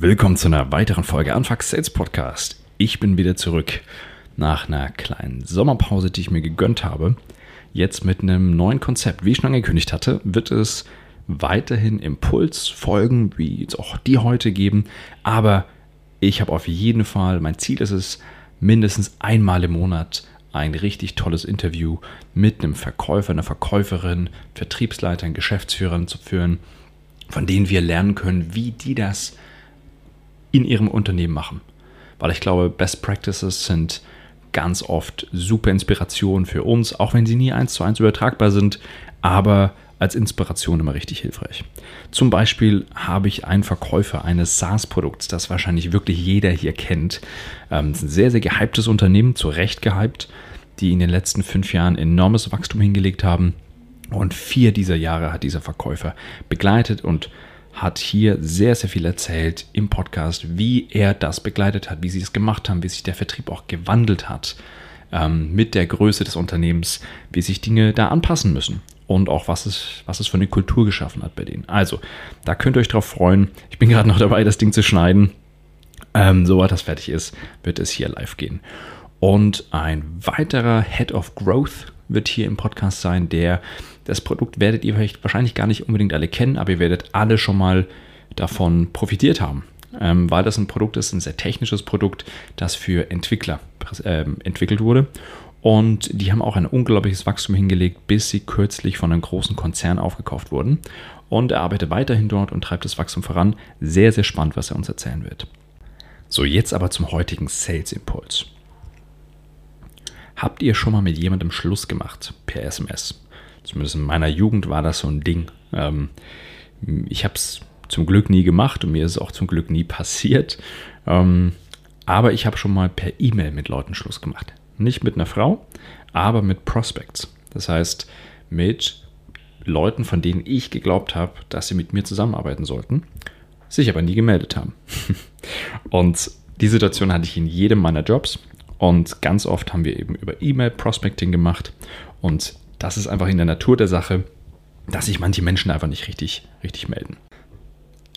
Willkommen zu einer weiteren Folge Anfang Sales Podcast. Ich bin wieder zurück nach einer kleinen Sommerpause, die ich mir gegönnt habe. Jetzt mit einem neuen Konzept. Wie ich schon angekündigt hatte, wird es weiterhin Impulsfolgen, wie jetzt auch die heute geben. Aber ich habe auf jeden Fall, mein Ziel ist es, mindestens einmal im Monat ein richtig tolles Interview mit einem Verkäufer, einer Verkäuferin, Vertriebsleitern, Geschäftsführern zu führen, von denen wir lernen können, wie die das in ihrem Unternehmen machen. Weil ich glaube, Best Practices sind ganz oft super Inspiration für uns, auch wenn sie nie eins zu eins übertragbar sind, aber als Inspiration immer richtig hilfreich. Zum Beispiel habe ich einen Verkäufer eines SaaS-Produkts, das wahrscheinlich wirklich jeder hier kennt. Ähm, das ist ein sehr, sehr gehyptes Unternehmen, zu Recht gehypt, die in den letzten fünf Jahren enormes Wachstum hingelegt haben. Und vier dieser Jahre hat dieser Verkäufer begleitet und hat hier sehr, sehr viel erzählt im Podcast, wie er das begleitet hat, wie sie es gemacht haben, wie sich der Vertrieb auch gewandelt hat ähm, mit der Größe des Unternehmens, wie sich Dinge da anpassen müssen und auch was es, was es für eine Kultur geschaffen hat bei denen. Also, da könnt ihr euch drauf freuen. Ich bin gerade noch dabei, das Ding zu schneiden. Ähm, sobald das fertig ist, wird es hier live gehen. Und ein weiterer Head of Growth wird hier im Podcast sein, der das Produkt werdet ihr wahrscheinlich gar nicht unbedingt alle kennen, aber ihr werdet alle schon mal davon profitiert haben, ähm, weil das ein Produkt ist, ein sehr technisches Produkt, das für Entwickler äh, entwickelt wurde. Und die haben auch ein unglaubliches Wachstum hingelegt, bis sie kürzlich von einem großen Konzern aufgekauft wurden. Und er arbeitet weiterhin dort und treibt das Wachstum voran. Sehr, sehr spannend, was er uns erzählen wird. So, jetzt aber zum heutigen Sales Impuls. Habt ihr schon mal mit jemandem Schluss gemacht per SMS? Zumindest in meiner Jugend war das so ein Ding. Ähm, ich habe es zum Glück nie gemacht und mir ist es auch zum Glück nie passiert. Ähm, aber ich habe schon mal per E-Mail mit Leuten Schluss gemacht. Nicht mit einer Frau, aber mit Prospects. Das heißt, mit Leuten, von denen ich geglaubt habe, dass sie mit mir zusammenarbeiten sollten, sich aber nie gemeldet haben. und die Situation hatte ich in jedem meiner Jobs. Und ganz oft haben wir eben über E-Mail Prospecting gemacht. Und das ist einfach in der Natur der Sache, dass sich manche Menschen einfach nicht richtig, richtig melden.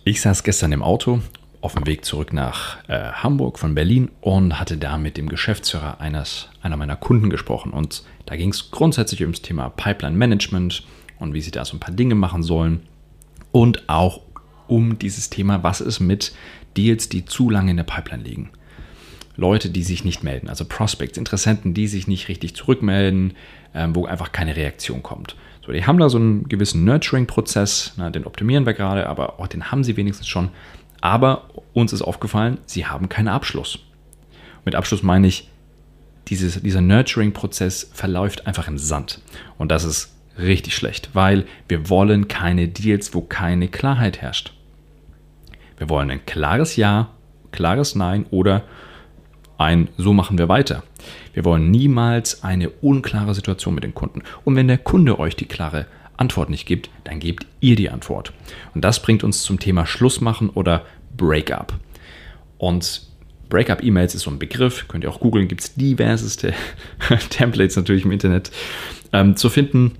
Ich saß gestern im Auto auf dem Weg zurück nach äh, Hamburg von Berlin und hatte da mit dem Geschäftsführer eines, einer meiner Kunden gesprochen. Und da ging es grundsätzlich ums Thema Pipeline Management und wie sie da so ein paar Dinge machen sollen. Und auch um dieses Thema, was ist mit Deals, die zu lange in der Pipeline liegen. Leute, die sich nicht melden, also Prospects, Interessenten, die sich nicht richtig zurückmelden, ähm, wo einfach keine Reaktion kommt. So, die haben da so einen gewissen Nurturing-Prozess, den optimieren wir gerade, aber auch den haben sie wenigstens schon. Aber uns ist aufgefallen, sie haben keinen Abschluss. Mit Abschluss meine ich, dieses, dieser Nurturing-Prozess verläuft einfach im Sand. Und das ist richtig schlecht, weil wir wollen keine Deals, wo keine Klarheit herrscht. Wir wollen ein klares Ja, klares Nein oder ein So machen wir weiter. Wir wollen niemals eine unklare Situation mit den Kunden. Und wenn der Kunde euch die klare Antwort nicht gibt, dann gebt ihr die Antwort. Und das bringt uns zum Thema Schluss machen oder Breakup. Und Breakup-E-Mails ist so ein Begriff, könnt ihr auch googeln, gibt es diverseste Templates natürlich im Internet ähm, zu finden.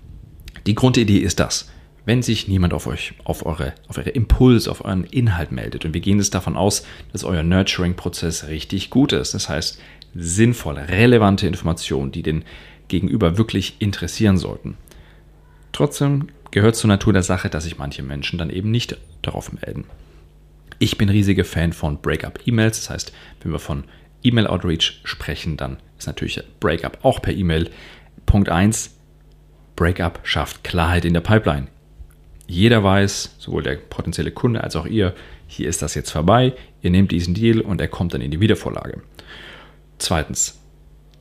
Die Grundidee ist das. Wenn sich niemand auf euch, auf eure, auf eure Impulse, auf euren Inhalt meldet, und wir gehen jetzt davon aus, dass euer Nurturing-Prozess richtig gut ist, das heißt, sinnvolle, relevante Informationen, die den Gegenüber wirklich interessieren sollten. Trotzdem gehört zur Natur der Sache, dass sich manche Menschen dann eben nicht darauf melden. Ich bin riesiger Fan von Breakup-E-Mails, das heißt, wenn wir von E-Mail-Outreach sprechen, dann ist natürlich Breakup auch per E-Mail. Punkt 1, Breakup schafft Klarheit in der Pipeline. Jeder weiß, sowohl der potenzielle Kunde als auch ihr, hier ist das jetzt vorbei, ihr nehmt diesen Deal und er kommt dann in die Wiedervorlage. Zweitens,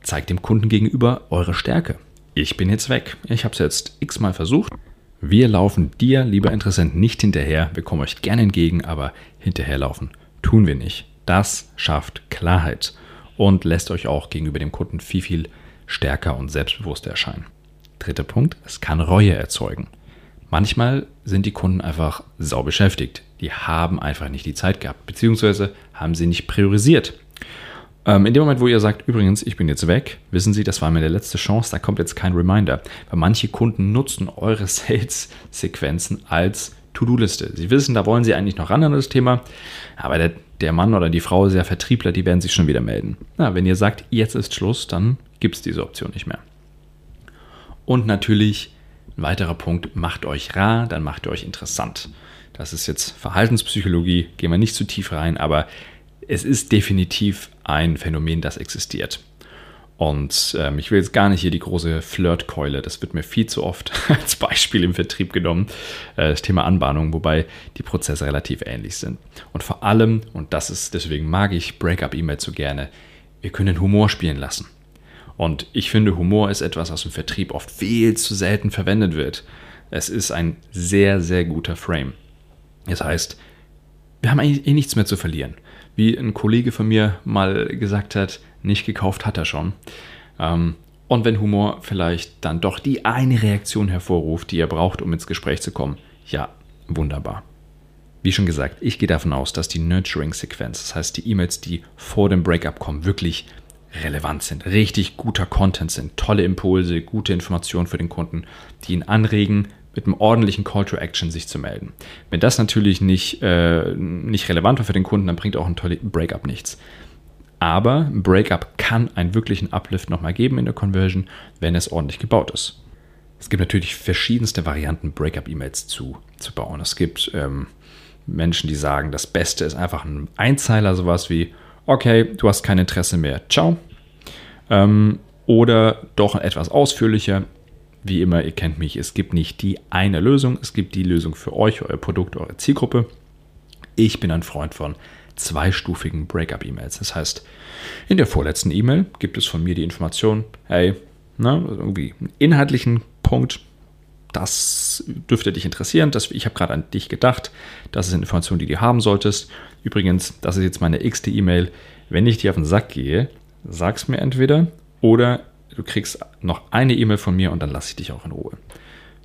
zeigt dem Kunden gegenüber eure Stärke. Ich bin jetzt weg. Ich habe es jetzt x-mal versucht. Wir laufen dir, lieber Interessent, nicht hinterher. Wir kommen euch gerne entgegen, aber hinterherlaufen tun wir nicht. Das schafft Klarheit und lässt euch auch gegenüber dem Kunden viel, viel stärker und selbstbewusster erscheinen. Dritter Punkt, es kann Reue erzeugen. Manchmal sind die Kunden einfach sau beschäftigt. Die haben einfach nicht die Zeit gehabt, beziehungsweise haben sie nicht priorisiert. Ähm, in dem Moment, wo ihr sagt, übrigens, ich bin jetzt weg, wissen Sie, das war meine letzte Chance, da kommt jetzt kein Reminder. Weil manche Kunden nutzen eure Sales-Sequenzen als To-Do-Liste. Sie wissen, da wollen Sie eigentlich noch ran an das Thema, aber der, der Mann oder die Frau ist ja Vertriebler, die werden sich schon wieder melden. Na, wenn ihr sagt, jetzt ist Schluss, dann gibt es diese Option nicht mehr. Und natürlich, ein weiterer Punkt, macht euch rar, dann macht ihr euch interessant. Das ist jetzt Verhaltenspsychologie, gehen wir nicht zu tief rein, aber es ist definitiv ein Phänomen, das existiert. Und ähm, ich will jetzt gar nicht hier die große Flirtkeule, das wird mir viel zu oft als Beispiel im Vertrieb genommen, äh, das Thema Anbahnung, wobei die Prozesse relativ ähnlich sind. Und vor allem, und das ist, deswegen mag ich Breakup-E-Mails so gerne, wir können Humor spielen lassen. Und ich finde, Humor ist etwas, was im Vertrieb oft viel zu selten verwendet wird. Es ist ein sehr, sehr guter Frame. Das heißt, wir haben eigentlich eh nichts mehr zu verlieren. Wie ein Kollege von mir mal gesagt hat, nicht gekauft hat er schon. Ähm, und wenn Humor vielleicht dann doch die eine Reaktion hervorruft, die er braucht, um ins Gespräch zu kommen, ja, wunderbar. Wie schon gesagt, ich gehe davon aus, dass die Nurturing-Sequenz, das heißt die E-Mails, die vor dem Breakup kommen, wirklich relevant sind, richtig guter Content sind, tolle Impulse, gute Informationen für den Kunden, die ihn anregen, mit einem ordentlichen Call to Action sich zu melden. Wenn das natürlich nicht, äh, nicht relevant war für den Kunden, dann bringt auch ein Breakup nichts. Aber ein Breakup kann einen wirklichen Uplift nochmal geben in der Conversion, wenn es ordentlich gebaut ist. Es gibt natürlich verschiedenste Varianten, Breakup-E-Mails zu, zu bauen. Es gibt ähm, Menschen, die sagen, das Beste ist einfach ein Einzeiler, sowas wie, okay, du hast kein Interesse mehr, ciao. Ähm, oder doch etwas ausführlicher, wie immer, ihr kennt mich, es gibt nicht die eine Lösung, es gibt die Lösung für euch, euer Produkt, eure Zielgruppe. Ich bin ein Freund von zweistufigen Breakup-E-Mails. Das heißt, in der vorletzten E-Mail gibt es von mir die Information, hey, ne, irgendwie einen inhaltlichen Punkt, das dürfte dich interessieren. Das, ich habe gerade an dich gedacht. Das ist eine Information, die du haben solltest. Übrigens, das ist jetzt meine x-te E-Mail. Wenn ich dir auf den Sack gehe, sag es mir entweder oder du kriegst noch eine E-Mail von mir und dann lasse ich dich auch in Ruhe.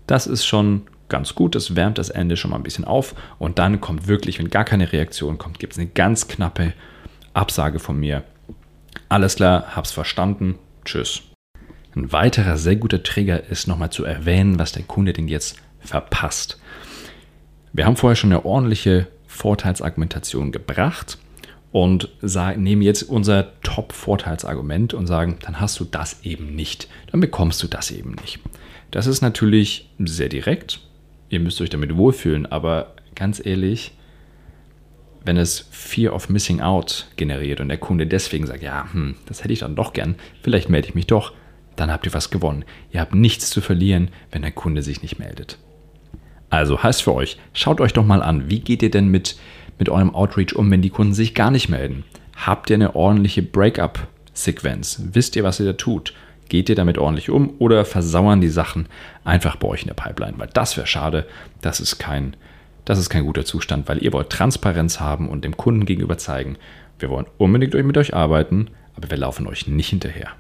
Das ist schon ganz gut, das wärmt das Ende schon mal ein bisschen auf und dann kommt wirklich, wenn gar keine Reaktion kommt, gibt es eine ganz knappe Absage von mir. Alles klar, hab's verstanden, tschüss. Ein weiterer sehr guter Trigger ist nochmal zu erwähnen, was der Kunde denn jetzt verpasst. Wir haben vorher schon eine ordentliche Vorteilsargumentation gebracht und sagen, nehmen jetzt unser Top-Vorteilsargument und sagen, dann hast du das eben nicht, dann bekommst du das eben nicht. Das ist natürlich sehr direkt. Ihr müsst euch damit wohlfühlen, aber ganz ehrlich, wenn es Fear of Missing Out generiert und der Kunde deswegen sagt, ja, hm, das hätte ich dann doch gern, vielleicht melde ich mich doch, dann habt ihr was gewonnen. Ihr habt nichts zu verlieren, wenn der Kunde sich nicht meldet. Also heißt für euch, schaut euch doch mal an, wie geht ihr denn mit mit eurem Outreach um, wenn die Kunden sich gar nicht melden? Habt ihr eine ordentliche Breakup-Sequenz? Wisst ihr, was ihr da tut? Geht ihr damit ordentlich um oder versauern die Sachen einfach bei euch in der Pipeline? Weil das wäre schade. Das ist kein, das ist kein guter Zustand, weil ihr wollt Transparenz haben und dem Kunden gegenüber zeigen, wir wollen unbedingt mit euch arbeiten, aber wir laufen euch nicht hinterher.